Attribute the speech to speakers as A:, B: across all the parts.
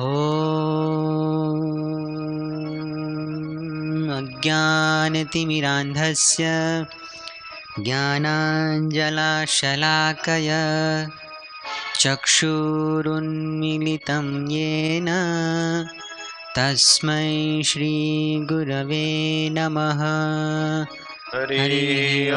A: ॐ अज्ञानतिमिरान्धस्य ज्ञानाञ्जलाशलाकय चक्षुरुन्मिलितं येन तस्मै श्रीगुरवे नमः।
B: हरि
A: ॐ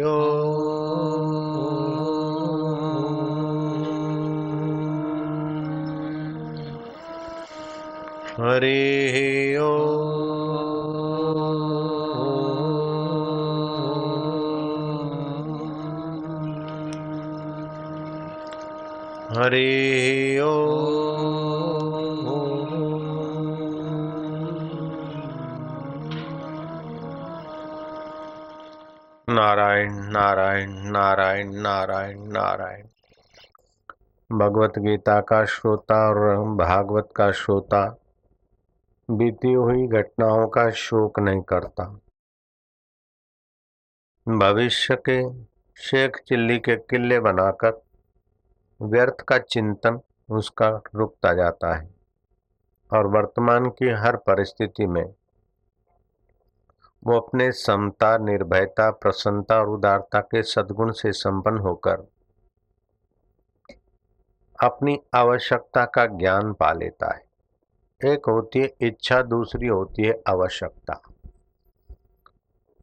B: हरि हरि हरि नारायण नारायण नारायण नारायण नारायण। भगवत गीता का श्रोता और भागवत का श्रोता, बीती हुई घटनाओं का शोक नहीं करता। भविष्य के शेख चिल्ली के किले बनाकर व्यर्थ का चिंतन उसका रुकता जाता है और वर्तमान की हर परिस्थिति में वो अपने समता, निर्भयता, प्रसन्नता और उदारता के सद्गुण से संपन्न होकर अपनी आवश्यकता का ज्ञान पा लेता है। एक होती है इच्छा, दूसरी होती है आवश्यकता।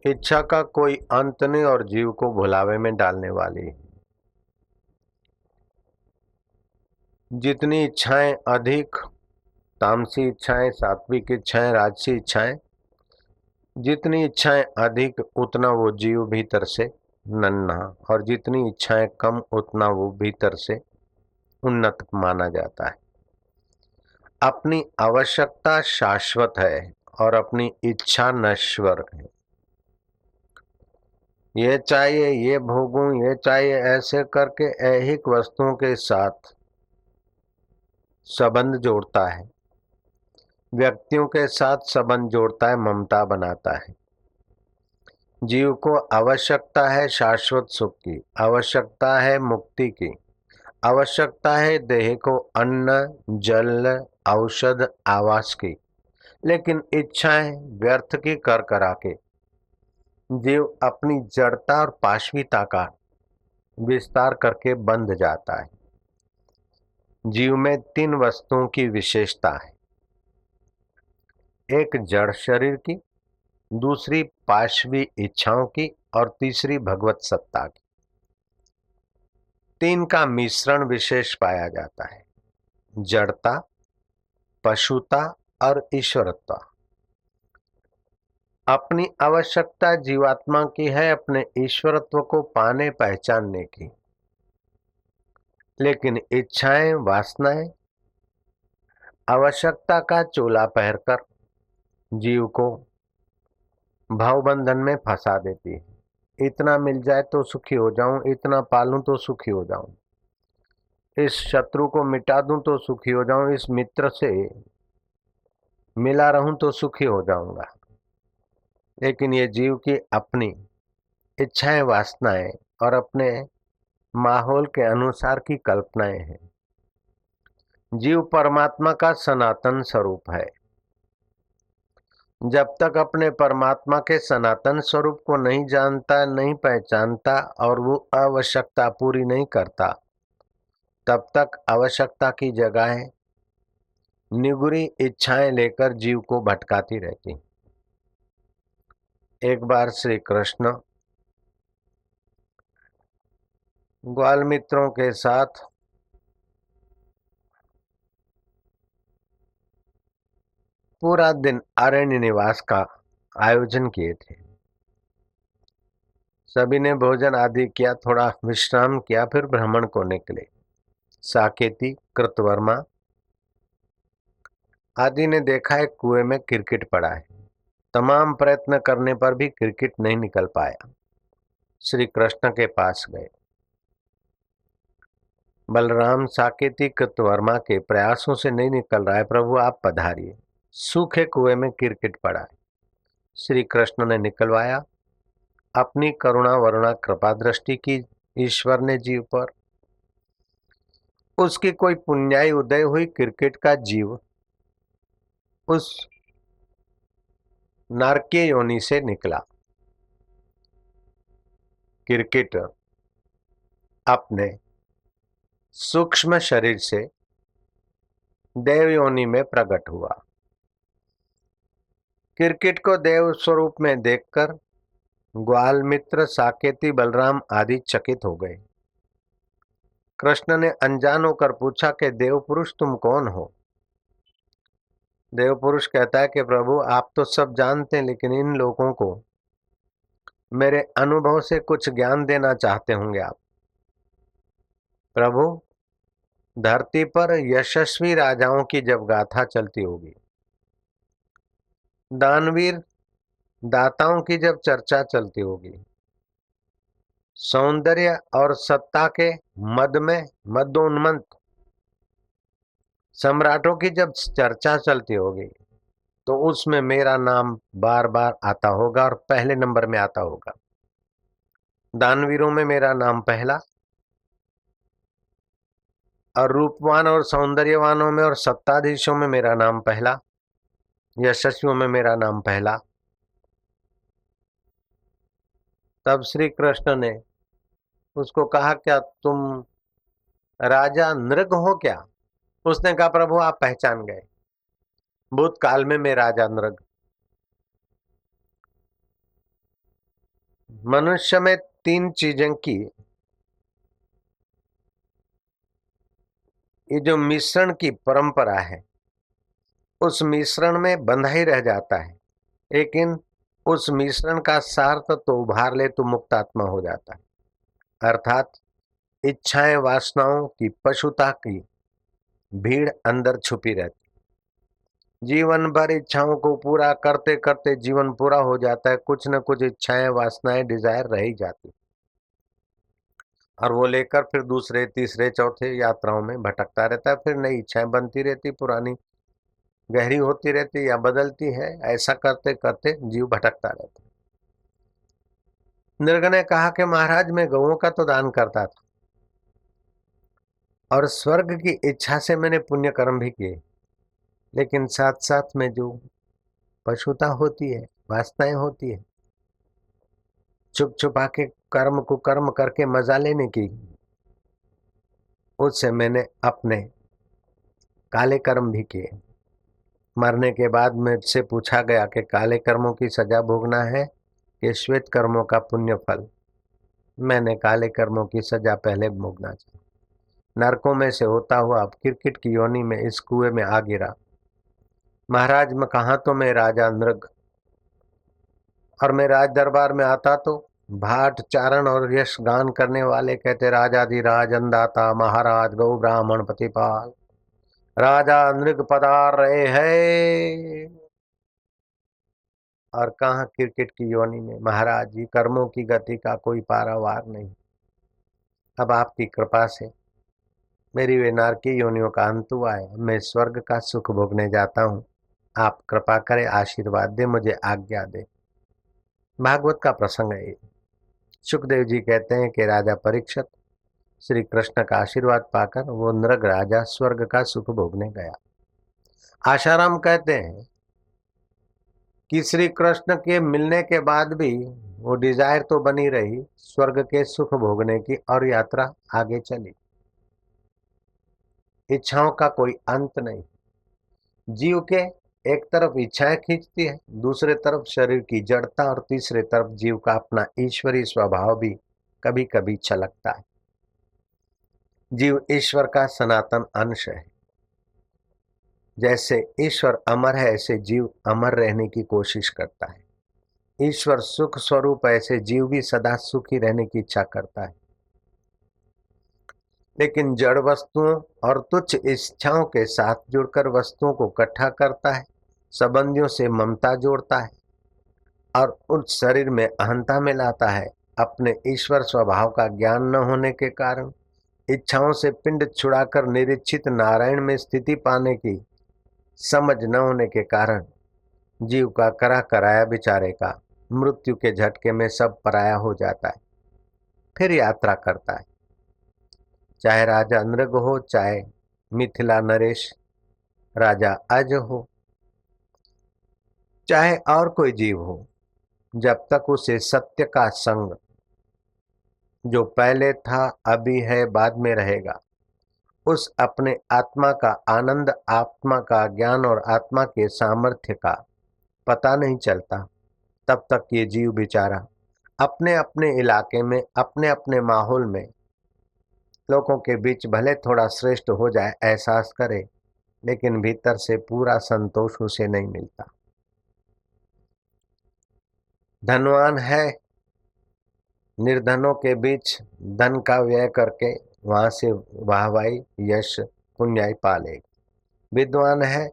B: इच्छा का कोई अंत नहीं और जीव को भुलावे में डालने वाली जितनी इच्छाएँ अधिक, तामसी इच्छाएँ, सात्विक इच्छाएँ, राजसी इच्छाएँ जितनी इच्छाएँ अधिक, उतना वो जीव भीतर से नन्हा, और जितनी इच्छाएँ कम, उतना वो भीतर से उन्नत माना जाता है। अपनी आवश्यकता शाश्वत है, और अपनी इच्छा नश्वर है। ये चाहिए, ये भोगूं, ये चाहिए, ऐसे करके ऐहिक वस्तुओं के साथ संबंध जोड़ता है। व्यक्तियों के साथ संबंध जोड़ता है, ममता बनाता है। जीव को आवश्यकता है शाश्वत सुख की, आवश्यकता है मुक्ति की, आवश्यकता है देह को अन्न, जल, औषध, आवास की, लेकिन इच्छाएँ व्यर्थ की कर करा के। जीव अपनी जड़ता और पाशविता का विस्तार करके बंध जाता है। जीव में तीन वस्तुओं की विशेषता है। एक जड़ शरीर की, दूसरी पाशवी इच्छाओं की और तीसरी भगवत सत्ता की। तीन का मिश्रण विशेष पाया जाता है। जड़ता, पशुता और ईश्वरत्व। अपनी आवश्यकता जीवात्मा की है अपने ईश्वरत्व को पाने, पहचानने की। लेकिन इच्छाएँ, वासनाएँ, आवश्यकता का चोला पहनकर जीव को भावबंधन में फंसा देती है। इतना मिल जाए तो सुखी हो जाऊँ, इतना पालूं तो सुखी हो जाऊँ। इस शत्रु को मिटा दूँ तो सुखी हो जाऊँ, इस मित्र से मिला रहूँ तो सुखी हो जाऊँगा। लेकिन ये जीव की अपनी इच्छाएँ, वासनाएँ और अपने माहौल के अनुसार की कल्पनाएँ हैं। जीव परमात्मा का सनातन स्वरूप है। जब तक अपने परमात्मा के सनातन स्वरूप को नहीं जानता, नहीं पहचानता और वो आवश्यकता पूरी नहीं करता, तब तक आवश्यकता की जगह निगुरी इच्छाएँ लेकर जीव को भटकाती रहती। एक बार श्री कृष्ण ग्वाल मित्रों के साथ पूरा दिन अरण्य निवास का आयोजन किए थे। सभी ने भोजन आदि किया, थोड़ा विश्राम किया, फिर भ्रमण को निकले। साकेती, कृतवर्मा आदि ने देखा है कुएँ में क्रिकेट पड़ा है। तमाम प्रयत्न करने पर भी क्रिकेट नहीं निकल पाया। श्री कृष्ण के पास गए। बलराम साकेतिक वर्मा के प्रयासों से नहीं निकल रहा है, प्रभु आप पधारिए। सूखे कुएँ में क्रिकेट पड़ा श्री कृष्ण ने निकलवाया। अपनी करुणा वरुणा कृपा दृष्टि की ईश्वर ने जीव पर। उसकी कोई पुण्याई उदय हुई क्रिकेट का जीव। उस नारकीय योनि से निकला। क्रिकेट अपने सूक्ष्म शरीर से देव योनि में प्रकट हुआ। क्रिकेट को देव स्वरूप में देखकर ग्वाल मित्र साकेती, बलराम आदि चकित हो गए। कृष्ण ने अनजान होकर पूछा कि, देव पुरुष, तुम कौन हो? देव पुरुष कहता है कि, प्रभु, आप तो सब जानते हैं, लेकिन इन लोगों को मेरे अनुभव से कुछ ज्ञान देना चाहते होंगे आप। प्रभु, धरती पर यशस्वी राजाओं की जब गाथा चलती होगी दानवीर, दाताओं की जब चर्चा चलती होगी, सौंदर्य और सत्ता के मद में मदोन्मंत सम्राटों की जब चर्चा चलती होगी तो उसमें मेरा नाम बार बार आता होगा और पहले नंबर में आता होगा। दानवीरों में मेरा नाम पहला और रूपवान और सौंदर्यवानों में और सत्ताधीशों में मेरा नाम पहला। यशस्वियों में मेरा नाम पहला। तब श्री कृष्ण ने उसको कहा, क्या तुम राजा नृग हो क्या? उसने कहा, प्रभु, आप पहचान गए। भूतकाल में मैं राजा नृग। मनुष्य में तीन चीज़ें की। ये जो मिश्रण की परंपरा है उस मिश्रण में बंधा ही रह जाता है। लेकिन उस मिश्रण का सार तो उभार ले तो मुक्तात्मा हो जाता है। अर्थात इच्छाएँ, वासनाओं की पशुता की भीड़ अंदर छुपी रहती जीवन भर इच्छाओं को पूरा करते करते जीवन पूरा हो जाता है। कुछ न कुछ इच्छाएँ, वासनाएँ डिज़ायर रह ही जाती और वो लेकर फिर दूसरे, तीसरे, चौथे यात्राओं में भटकता रहता है। फिर नई इच्छाएँ बनती रहती पुरानी गहरी होती रहती है या बदलती है, ऐसा करते करते जीव भटकता रहता है। निर्ग ने कहा कि महाराज, मैं गौों का तो दान करता था। और स्वर्ग की इच्छा से मैंने पुण्य कर्म भी किए। लेकिन साथ साथ में जो पशुता होती है, वासनाएँ होती है छुप छुपा के कर्म को कर्म करके मज़ा लेने की, उससे मैंने अपने काले कर्म भी किए। मरने के बाद मुझसे पूछा गया कि काले कर्मों की सजा भोगना है कि श्वेत कर्मों का पुण्य फल? मैंने काले कर्मों की सजा पहले भोगना चाहिए। नरकों में से होता हुआ अब क्रिकेट की योनि में इस कुएँ में आ गिरा। महाराज, मैं कहा तो मैं राजा नृग? और मैं राज दरबार में आता तो भाट चारण और यश गान करने वाले कहते राजा दी राज अंदाता महाराज, गौ ब्राह्मण पतिपाल राजा नृग पदार रहे हैं। और कहा क्रिकेट की योनि में? महाराज जी, कर्मों की गति का कोई पारावार नहीं। अब आपकी कृपा से मेरी वे नारकी योनियों का अंत हुआ है। मैं स्वर्ग का सुख भोगने जाता हूँ। आप कृपा करें, आशीर्वाद दे, मुझे आज्ञा दे। भागवत का प्रसंग है सुखदेव जी कहते हैं कि राजा परीक्षित श्री कृष्ण का आशीर्वाद पाकर वो नृग राजा स्वर्ग का सुख भोगने गया। आशाराम कहते हैं कि श्री कृष्ण के मिलने के बाद भी वो डिज़ायर तो बनी रही, स्वर्ग के सुख भोगने की और यात्रा आगे चली। इच्छाओं का कोई अंत नहीं। जीव के एक तरफ़ इच्छाएँ खींचती है, दूसरे तरफ़ शरीर की जड़ता और तीसरे तरफ़ जीव का अपना ईश्वरीय स्वभाव भी कभी कभी छलकता है। जीव ईश्वर का सनातन अंश है। जैसे ईश्वर अमर है, ऐसे जीव अमर रहने की कोशिश करता है। ईश्वर सुख स्वरूप ऐसे जीव भी सदा सुखी रहने की इच्छा करता है। लेकिन जड़ वस्तुओं और तुच्छ इच्छाओं के साथ जुड़कर वस्तुओं को इकट्ठा करता है, संबंधियों से ममता जोड़ता है और उस शरीर में अहंता में लाता है। अपने ईश्वर स्वभाव का ज्ञान न होने के कारण इच्छाओं से पिंड छुड़ाकर निरीक्षित नारायण में स्थिति पाने की समझ न होने के कारण जीव का करा कराया बेचारे का। मृत्यु के झटके में सब पराया हो जाता है, फिर यात्रा करता है। चाहे राजा नृग हो, चाहे मिथिला नरेश, राजा अज हो, चाहे और कोई जीव हो, जब तक उसे सत्य का संग जो पहले था, अभी है, बाद में रहेगा। उस अपने आत्मा का आनंद, आत्मा का ज्ञान और आत्मा के सामर्थ्य का पता नहीं चलता। तब तक ये जीव बेचारा अपने अपने इलाके में अपने अपने माहौल में लोगों के बीच भले थोड़ा श्रेष्ठ हो जाए, एहसास करे, लेकिन भीतर से पूरा संतोष उसे नहीं मिलता। धनवान है निर्धनों के बीच धन का व्यय करके वहाँ से वाहवाही, यश, पुण्याई पालेगी। विद्वान है।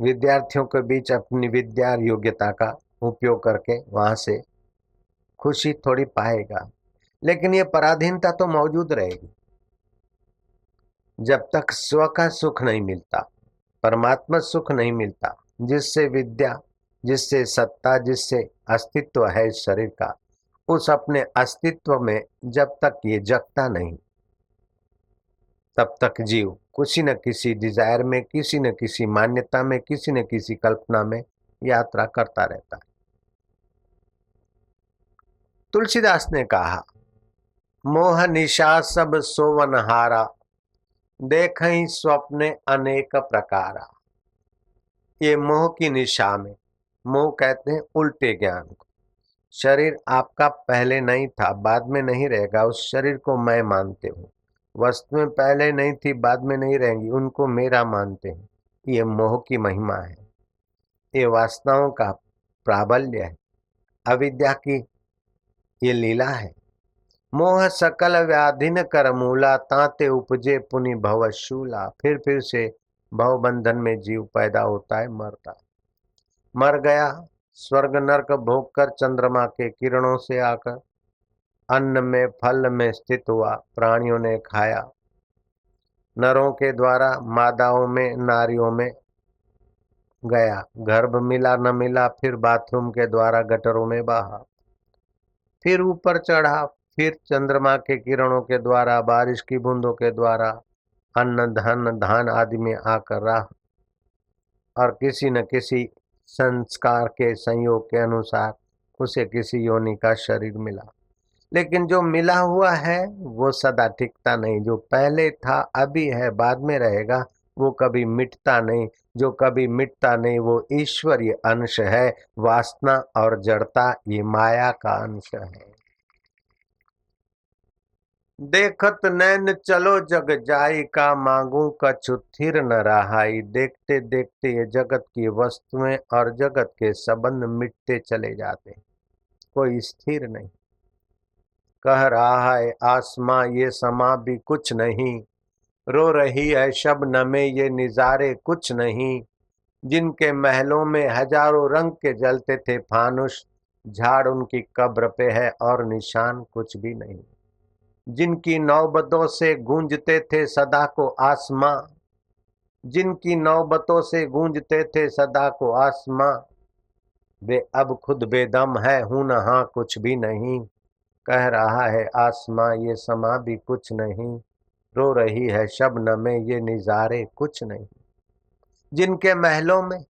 B: विद्यार्थियों के बीच अपनी विद्या योग्यता का उपयोग करके वहाँ से खुशी थोड़ी पाएगा। लेकिन ये पराधीनता तो मौजूद रहेगी। जब तक स्व का सुख नहीं मिलता, परमात्मा सुख नहीं मिलता, जिससे विद्या, जिससे सत्ता, जिससे अस्तित्व है शरीर का उस अपने अस्तित्व में जब तक ये जगता नहीं, तब तक जीव किसी न किसी डिज़ायर में, किसी न किसी मान्यता में, किसी न किसी कल्पना में यात्रा करता रहता है। तुलसीदास ने कहा, मोह निशा सब सोवन हारा देख स्वप्ने अनेक प्रकारा। ये मोह की निशा में, मोह कहते हैं उल्टे ज्ञान को। शरीर आपका पहले नहीं था, बाद में नहीं रहेगा, उस शरीर को मैं मानते हूँ। वस्तुएँ पहले नहीं थी, बाद में नहीं रहेंगी, उनको मेरा मानते हैं। ये मोह की महिमा है। ये वासनाओं का प्राबल्य है। अविद्या की ये लीला है। मोह सकल व्याधिन कर मूला, तांते उपजे पुनि भव शूला। फिर फिर से भव बंधन में जीव पैदा होता है, मरता है। मर गया स्वर्ग नरक भोग कर चंद्रमा के किरणों से आकर अन्न में, फल में स्थित हुआ, प्राणियों ने खाया। नरों के द्वारा मादाओं में, नारियों में गया। गर्भ मिला न मिला, फिर बाथरूम के द्वारा गटरों में बहा। फिर ऊपर चढ़ा, फिर चंद्रमा के किरणों के द्वारा, बारिश की बूंदों के द्वारा अन्न, धन, धान आदि में आकर रहा। और किसी न किसी संस्कार के संयोग के अनुसार उसे किसी योनि का शरीर मिला। लेकिन जो मिला हुआ है, वो सदा टिकता नहीं। जो पहले था, अभी है, बाद में रहेगा, वो कभी मिटता नहीं। जो कभी मिटता नहीं, वो ईश्वरीय अंश है। वासना और जड़ता, ये माया का अंश है। देखत नैन चलो जग जाई, का मांगू कछु थिर न रहाई। देखते देखते ये जगत की वस्तुएँ और जगत के संबंध मिटते चले जाते कोई स्थिर नहीं। कह रहा है, आसमां, ये समा भी कुछ नहीं। रो रही है शबन में, ये निजारे कुछ नहीं। जिनके महलों में हज़ारों रंग के जलते थे फानुष, झाड़ उनकी कब्र पे है और निशान कुछ भी नहीं। जिनकी नौबतों से गूंजते थे सदा को आसमां। जिनकी नौबतों से गूंजते थे सदा को आसमां। वे अब खुद बेदम है, हूँ न हाँ कुछ भी नहीं। कह रहा है आसमां, ये समा भी कुछ नहीं। रो रही है शबन में, ये निजारे कुछ नहीं। जिनके महलों में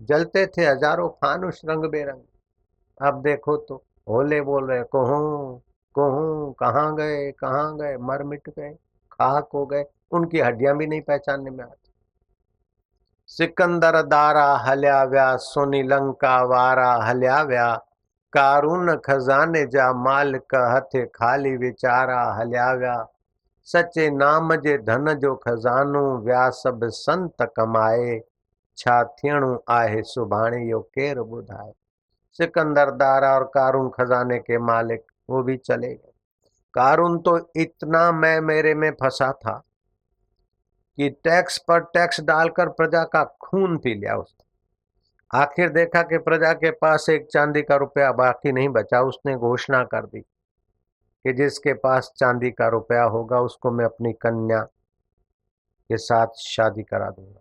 B: जलते थे हज़ारों फानुष रंग बेरंग अब देखो तो होले बोल रहे कहूँ कहूँ कहाँ गए कहाँ गए, मर मिट गए, खाक हो गए। उनकी हड्डियाँ भी नहीं पहचानने में आती। सिकंदर दारा हल्या व्या, सोनी लंका वारा हल्या व्या। कारून खजाने जा मालिक, हथे खाली वीचारा हलिया विया। सचे नाम जे धन जो खज़ानो, विया सभु संत कमाए। छा थियणो आहे सुभाणे यो केरु ॿुधाए सिकंदर दारा और कारून खजाने के मालिक वो भी चले गए। तो इतना मैं मेरे में फंसा था कि टैक्स पर टैक्स डालकर प्रजा का खून पी लिया उसने। आखिर देखा कि प्रजा के पास एक चांदी का रुपया बाकी नहीं बचा, उसने घोषणा कर दी कि जिसके पास चांदी का रुपया होगा, उसको मैं अपनी कन्या के साथ शादी करा दूँगा।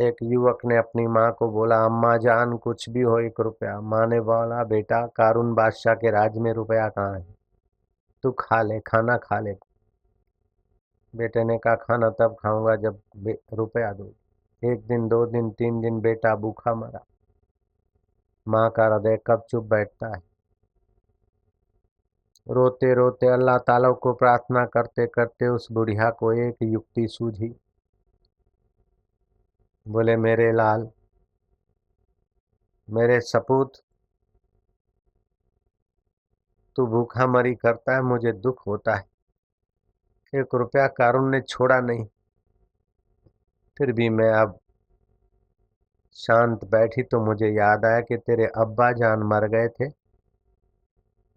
B: एक युवक ने अपनी माँ को बोला, अम्मा जान, कुछ भी हो, एक रुपया। माँ ने बोला, बेटा, कारून बादशाह के राज में रुपया कहाँ है? तू खा ले, खाना खा ले। बेटे ने कहा, खाना तब खाऊँगा जब रुपया दो। एक दिन, दो दिन, तीन दिन बेटा भूखा मरा। माँ का हृदय कब चुप बैठता है? रोते रोते अल्लाह ताला को प्रार्थना करते करते उस बुढ़िया को एक युक्ति सूझी। बोले, मेरे लाल, मेरे सपूत, तू भूखा मरी करता है, मुझे दुख होता है। एक रुपया कारून ने छोड़ा नहीं। फिर भी मैं अब शांत बैठी तो मुझे याद आया कि तेरे अब्बा जान मर गए थे।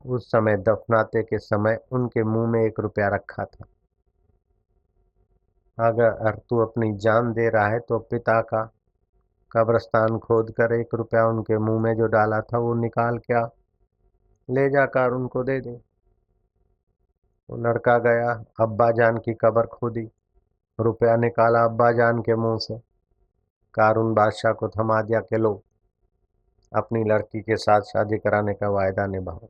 B: उस समय दफनाते के समय उनके मुँह में एक रुपया रखा था। अगर तू अपनी जान दे रहा है तो पिता का कब्रस्तान खोद कर एक रुपया उनके मुँह में जो डाला था, वो निकाल क्या ले जाकर उनको दे दे। वो लड़का गया, अब्बा जान की कब्र खोदी, रुपया निकाला अब्बा जान के मुँह से। कारून बादशाह को थमा दिया के लो, अपनी लड़की के साथ शादी कराने का वायदा निभाओ।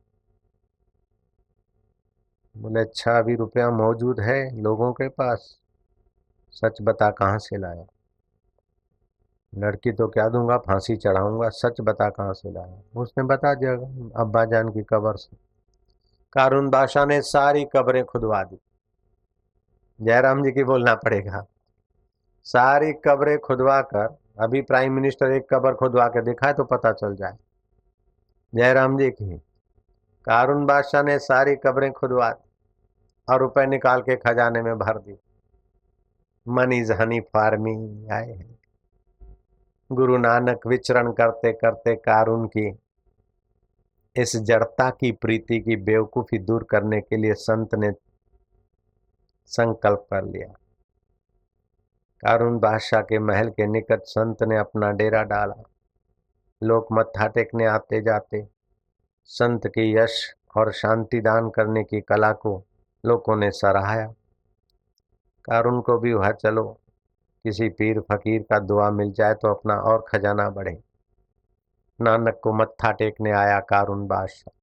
B: बोले अच्छा अभी रुपया मौजूद है लोगों के पास। सच बता कहाँ से लाया? लड़की तो क्या दूँगा, फांसी चढ़ाऊँगा, सच बता कहाँ से लाया? उसने बता दिया अब्बा जान की कब्र से। कारून बादशाह ने सारी कब्रें खुदवा दी। जयराम जी की बोलना पड़ेगा। सारी कब्रें खुदवा कर अभी प्राइम मिनिस्टर एक कब्र खुदवा के दिखाए तो पता चल जाए। जयराम जी की, कारून बादशाह ने सारी कब्रें खुदवा दी और रुपए निकाल के खजाने में भर दी। मनी हनी फ़ार्मिंग आए हैं। गुरु नानक विचरण करते करते कारून की, इस जड़ता की प्रीति की बेवकूफ़ी दूर करने के लिए संत ने संकल्प कर लिया। कारून बादशाह के महल के निकट संत ने अपना डेरा डाला। लोग मत्था टेकने आते जाते संत के यश और शांति दान करने की कला को लोगों ने सराहाया कारून को भी वह चलो। किसी पीर फकीर का दुआ मिल जाए तो अपना और खजाना बढ़े। नानक को मत्था टेकने आया कारून बादशाह।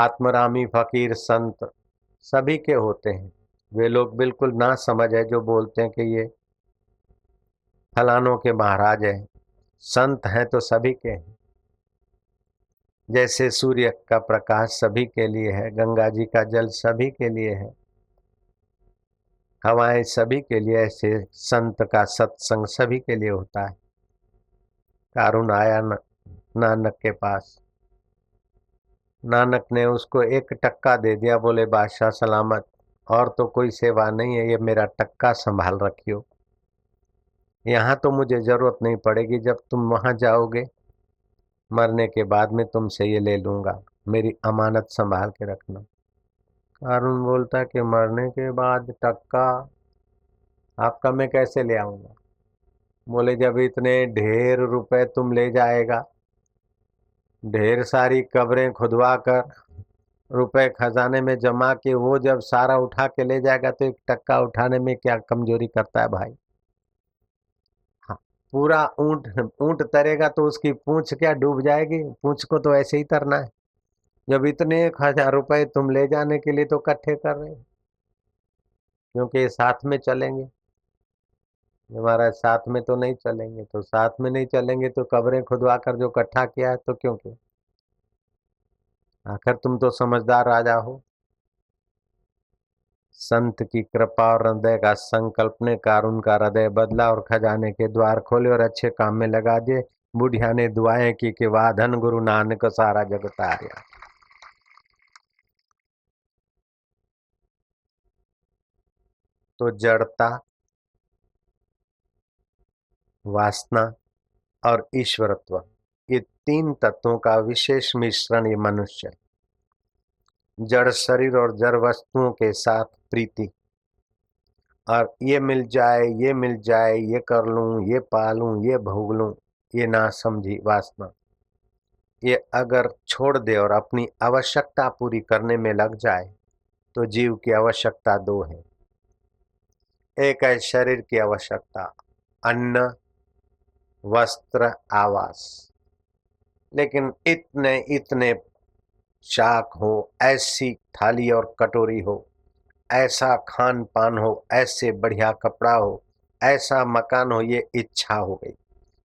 B: आत्मरामी फकीर संत सभी के होते हैं। वे लोग बिल्कुल ना समझ है, जो बोलते हैं कि ये फलानों के महाराज हैं। संत हैं तो सभी के हैं। जैसे सूर्य का प्रकाश सभी के लिए है, गंगा जी का जल सभी के लिए है। हवाएँ सभी के लिए ऐसे संत का सत्संग सभी के लिए होता है। कारुण आया नानक के पास। नानक ने उसको एक टक्का दे दिया, बोले, बादशाह सलामत, और तो कोई सेवा नहीं है, ये मेरा टक्का संभाल रखियो। यहाँ तो मुझे ज़रूरत नहीं पड़ेगी, जब तुम वहाँ जाओगे, मरने के बाद में तुमसे ये ले लूँगा। मेरी अमानत संभाल के रखना। अरुण बोलता है कि मरने के बाद टक्का आपका मैं कैसे ले आऊँगा? बोले, जब इतने ढेर रुपए तुम ले जाएगा, ढेर सारी कब्रें खुदवा कर रुपए खजाने में जमा के वो जब सारा उठा के ले जाएगा तो एक टक्का उठाने में क्या कमज़ोरी करता है भाई? हाँ पूरा ऊँट ऊँट तरेगा तो उसकी पूंछ क्या डूब जाएगी? पूंछ को तो ऐसे ही तरना है। जब इतने एक हज़ार रुपये तुम ले जाने के लिए तो इकट्ठे कर रहे क्योंकि साथ में चलेंगे। हमारा साथ में तो नहीं चलेंगे तो साथ में नहीं चलेंगे तो कब्रें खुदवा कर जो इकट्ठा किया है तो क्यों क्यों? आखिर तुम तो समझदार राजा हो। संत की कृपा और हृदय का संकल्प ने कारून का हृदय बदला और खजाने के द्वार खोले और अच्छे काम में लगा दिए। बुढ़िया ने दुआएँ की कि वाह धन गुरु नानक सारा जगत आ तो जड़ता, वासना और ईश्वरत्व, ये तीन तत्वों का विशेष मिश्रण ये मनुष्य जड़ शरीर और जड़ वस्तुओं के साथ प्रीति, और ये मिल जाए, ये मिल जाए, ये कर लूँ, ये पालूं, ये भोग लूँ ये ना समझी वासना। ये अगर छोड़ दे और अपनी आवश्यकता पूरी करने में लग जाए तो जीव की आवश्यकता दो है। एक है शरीर की आवश्यकता, अन्न, वस्त्र, आवास। लेकिन इतने इतने शाक हो, ऐसी थाली और कटोरी हो, ऐसा खान पान हो, ऐसे बढ़िया कपड़ा हो, ऐसा मकान हो, ये इच्छा हो गई।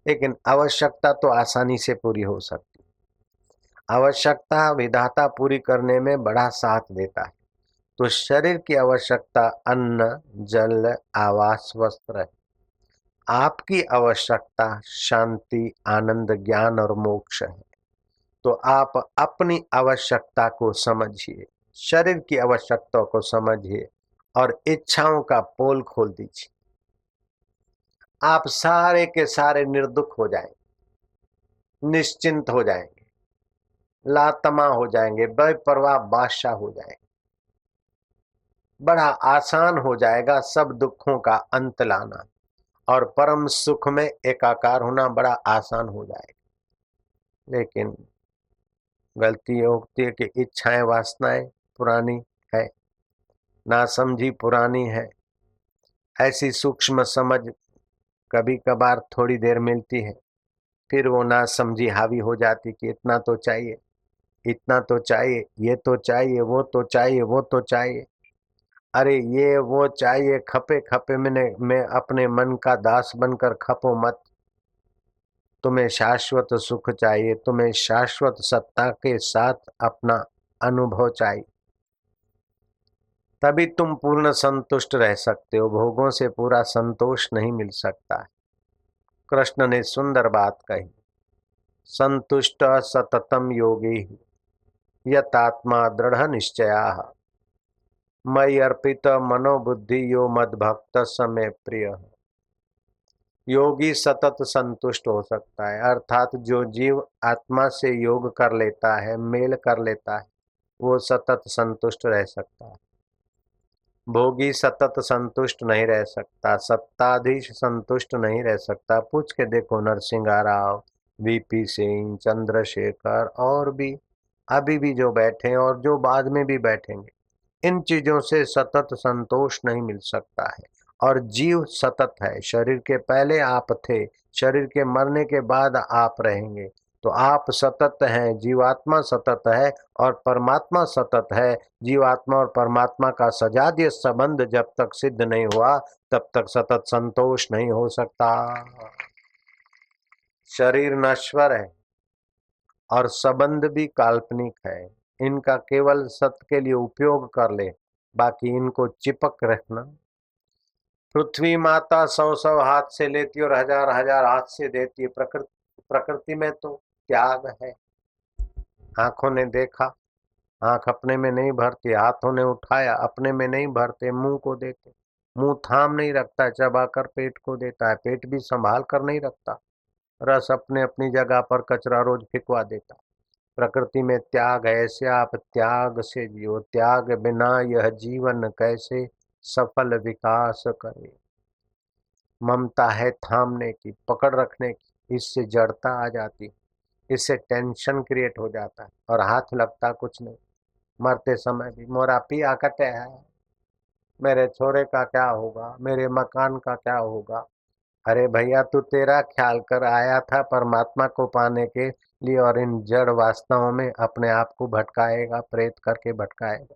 B: लेकिन आवश्यकता तो आसानी से पूरी हो सकती। आवश्यकता विधाता पूरी करने में बड़ा साथ देता है। तो शरीर की आवश्यकता अन्न, जल, आवास, वस्त्र है। आपकी आवश्यकता शांति, आनंद, ज्ञान और मोक्ष है। तो आप अपनी आवश्यकता को समझिए, शरीर की आवश्यकता को समझिए और इच्छाओं का पोल खोल दीजिए। आप सारे के सारे निर्दुख हो जाएँगे, निश्चिंत हो जाएँगे, लातमा हो जाएँगे, बेपरवाह बादशाह हो जाएँगे। बड़ा आसान हो जाएगा सब दुखों का अंत लाना और परम सुख में एकाकार होना बड़ा आसान हो जाएगा। लेकिन गलती होती है कि इच्छाएँ, वासनाएँ पुरानी है, ना समझी पुरानी है। ऐसी सूक्ष्म समझ कभी कभार थोड़ी देर मिलती है, फिर वो ना समझी हावी हो जाती कि इतना तो चाहिए, इतना तो चाहिए, ये तो चाहिए, वो तो चाहिए, वो तो चाहिए। अरे ये वो चाहिए खपे खपे मैंने, मैं अपने मन का दास बनकर खपो मत। तुम्हें शाश्वत सुख चाहिए, तुम्हें शाश्वत सत्ता के साथ अपना अनुभव चाहिए। तभी तुम पूर्ण संतुष्ट रह सकते हो, भोगों से पूरा संतोष नहीं मिल सकता है। कृष्ण ने सुंदर बात कही, संतुष्ट सततम योगी यतात्मा दृढ़ निश्चया। मई अर्पित मनोबुद्धि यो मद भक्त समय प्रिय। योगी सतत संतुष्ट हो सकता है, अर्थात जो जीव आत्मा से योग कर लेता है, मेल कर लेता है, वो सतत संतुष्ट रह सकता है। भोगी सतत संतुष्ट नहीं रह सकता सत्ताधीश संतुष्ट नहीं रह सकता। पूछ के देखो, नरसिंह राव वीपी सिंह, चंद्रशेखर और भी, अभी भी जो बैठे और जो बाद में भी बैठेंगे। इन चीज़ों से सतत संतोष नहीं मिल सकता है। और जीव सतत है। शरीर के पहले आप थे। शरीर के मरने के बाद आप रहेंगे। तो आप सतत हैं। जीवात्मा सतत है और परमात्मा सतत है। जीवात्मा और परमात्मा का सजातीय संबंध जब तक सिद्ध नहीं हुआ, तब तक सतत संतोष नहीं हो सकता। शरीर नश्वर है और संबंध भी काल्पनिक है। इनका केवल सत्य के लिए उपयोग कर ले, बाकी इनको चिपक रखना पृथ्वी माता सौ सौ हाथ से लेती और हज़ार हज़ार हाथ से देती है। प्रकृति प्रकृति में तो त्याग है। आँखों ने देखा, आँख अपने में नहीं भरती, हाथों ने उठाया, अपने में नहीं भरते, मुँह को देते मुँह थाम नहीं रखता चबाकर पेट को देता है। पेट भी संभाल कर नहीं रखता। रस अपने अपनी जगह पर कचरा रोज फिकवा देता। प्रकृति में त्याग, ऐसे आप त्याग से जियो। त्याग बिना यह जीवन कैसे सफल विकास करे? ममता है थामने की, पकड़ रखने की, इससे जड़ता आ जाती इससे टेंशन क्रिएट हो जाता है और हाथ लगता कुछ नहीं। मरते समय भी मोरा पिया कटे है? मेरे छोरे का क्या होगा? मेरे मकान का क्या होगा? अरे भैया, तू तेरा ख्याल कर, आया था परमात्मा को पाने के लिए और इन जड़ वास्तवों में अपने आप को भटकाएगा, प्रेत करके भटकाएगा।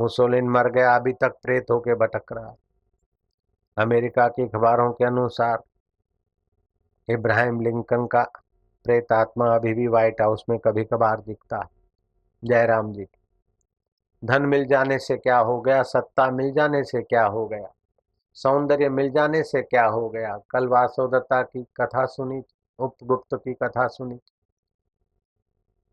B: मुसोलिन मर गया, अभी तक प्रेत होके भटक रहा अमेरिका की अखबारों के अनुसार, इब्राहिम लिंकन का प्रेत आत्मा अभी भी व्हाइट हाउस में कभी कभार दिखता है। जयराम जी, धन मिल जाने से क्या हो गया? सत्ता मिल जाने से क्या हो गया? सौंदर्य मिल जाने से क्या हो गया? कल वासोदत्ता की कथा सुनी उपगुप्त की कथा सुनी।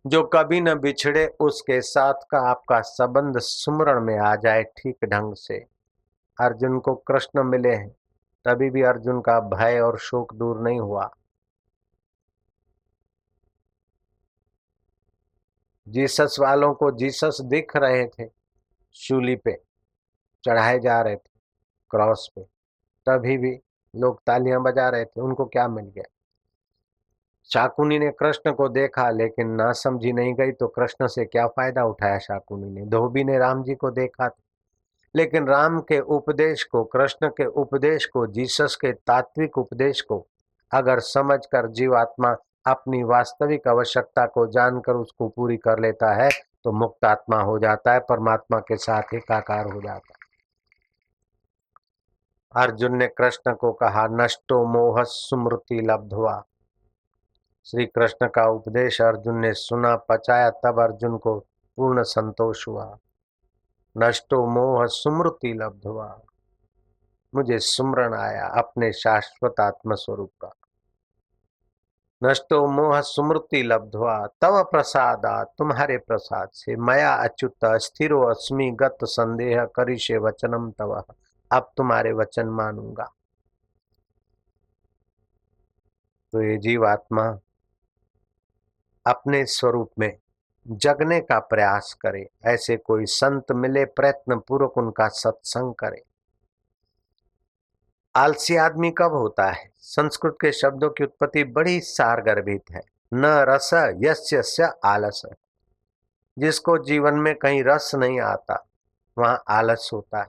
B: जो कभी न बिछड़े उसके साथ का आपका संबंध सुमरण में आ जाए ठीक ढंग से। अर्जुन को कृष्ण मिले हैं, तभी भी अर्जुन का भय और शोक दूर नहीं हुआ। जीसस वालों को जीसस दिख रहे थे, शूली पे चढ़ाए जा रहे थे, क्रॉस पे। तभी भी लोग तालियाँ बजा रहे थे, उनको क्या मिल गया? शाकुनी ने कृष्ण को देखा, लेकिन ना समझी नहीं गई तो कृष्ण से क्या फ़ायदा उठाया शाकुनी ने? धोबी ने राम जी को देखा लेकिन राम के उपदेश को, कृष्ण के उपदेश को, जीसस के तात्विक उपदेश को, अगर समझकर जीवात्मा अपनी वास्तविक आवश्यकता को जानकर उसको पूरी कर लेता है तो मुक्त आत्मा हो जाता है, परमात्मा के साथ एकाकार हो जाता है। अर्जुन ने कृष्ण को कहा, नष्टो मोह सुमृति लब्धवा। श्री कृष्ण का उपदेश अर्जुन ने सुना, पचाया तब अर्जुन को पूर्ण संतोष हुआ। नष्टो मोह सुमृति लब्ध हुआ। मुझे सुमरण आया अपने शाश्वत आत्म स्वरूप का। नष्टो मोह सुमृति लब्धवा तव प्रसादा, तुम्हारे प्रसाद से मया अच्युत स्थिरो अस्मि, गत संदेह करिशे वचनम तव। अब तुम्हारे वचन मानूँगा। तो ये जीवात्मा अपने स्वरूप में जगने का प्रयास करे। ऐसे कोई संत मिले प्रयत्न पूर्वक उनका सत्संग करे। आलसी आदमी कब होता है? संस्कृत के शब्दों की उत्पत्ति बड़ी सारगर्भित है। न रस यस्य आलस। जिसको जीवन में कहीं रस नहीं आता, वहाँ आलस होता है।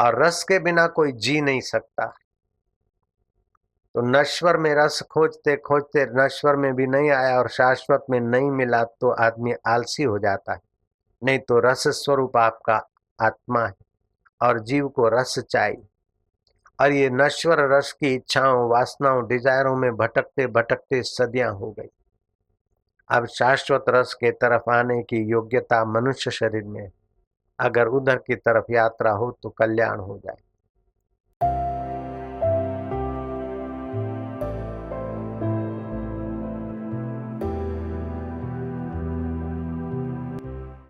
B: और रस के बिना कोई जी नहीं सकता। तो नश्वर में रस खोजते खोजते नश्वर में भी नहीं आया और शाश्वत में नहीं मिला तो आदमी आलसी हो जाता है। नहीं तो रस स्वरूप आपका आत्मा है और जीव को रस चाहिए। और ये नश्वर रस की इच्छाओं, वासनाओं, डिजायरों में भटकते भटकते सदियाँ हो गई। अब शाश्वत रस के तरफ़ आने की योग्यता मनुष्य शरीर में अगर उधर की तरफ़ यात्रा हो तो कल्याण हो जाए।